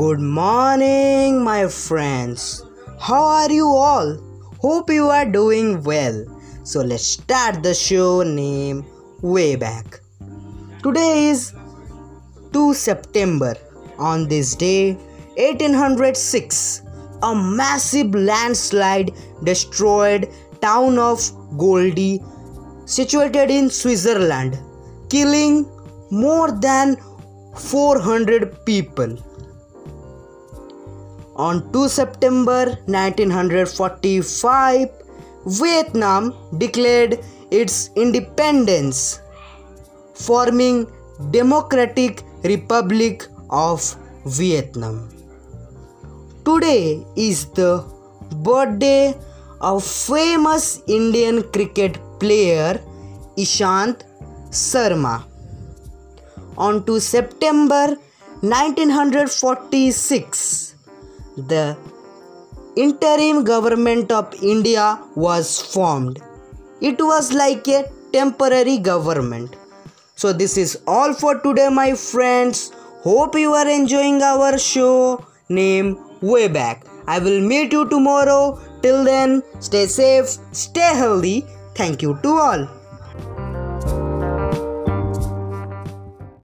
Good morning, my friends. How are you all? Hope you are doing well. So let's start the show name way back. Today is 2 September. On this day, 1806, a massive landslide destroyed town of Goldau situated in Switzerland, killing more than 400 people. On 2 September 1945, Vietnam declared its independence, forming Democratic Republic of Vietnam. Today is the birthday of famous Indian cricket player Ishant Sharma. On 2 September 1946, the interim government of India was formed. It was like a temporary government. So, this is all for today, my friends. Hope you are enjoying our show name Way Back. I will meet you tomorrow. Till then, stay safe, stay healthy. Thank you to all.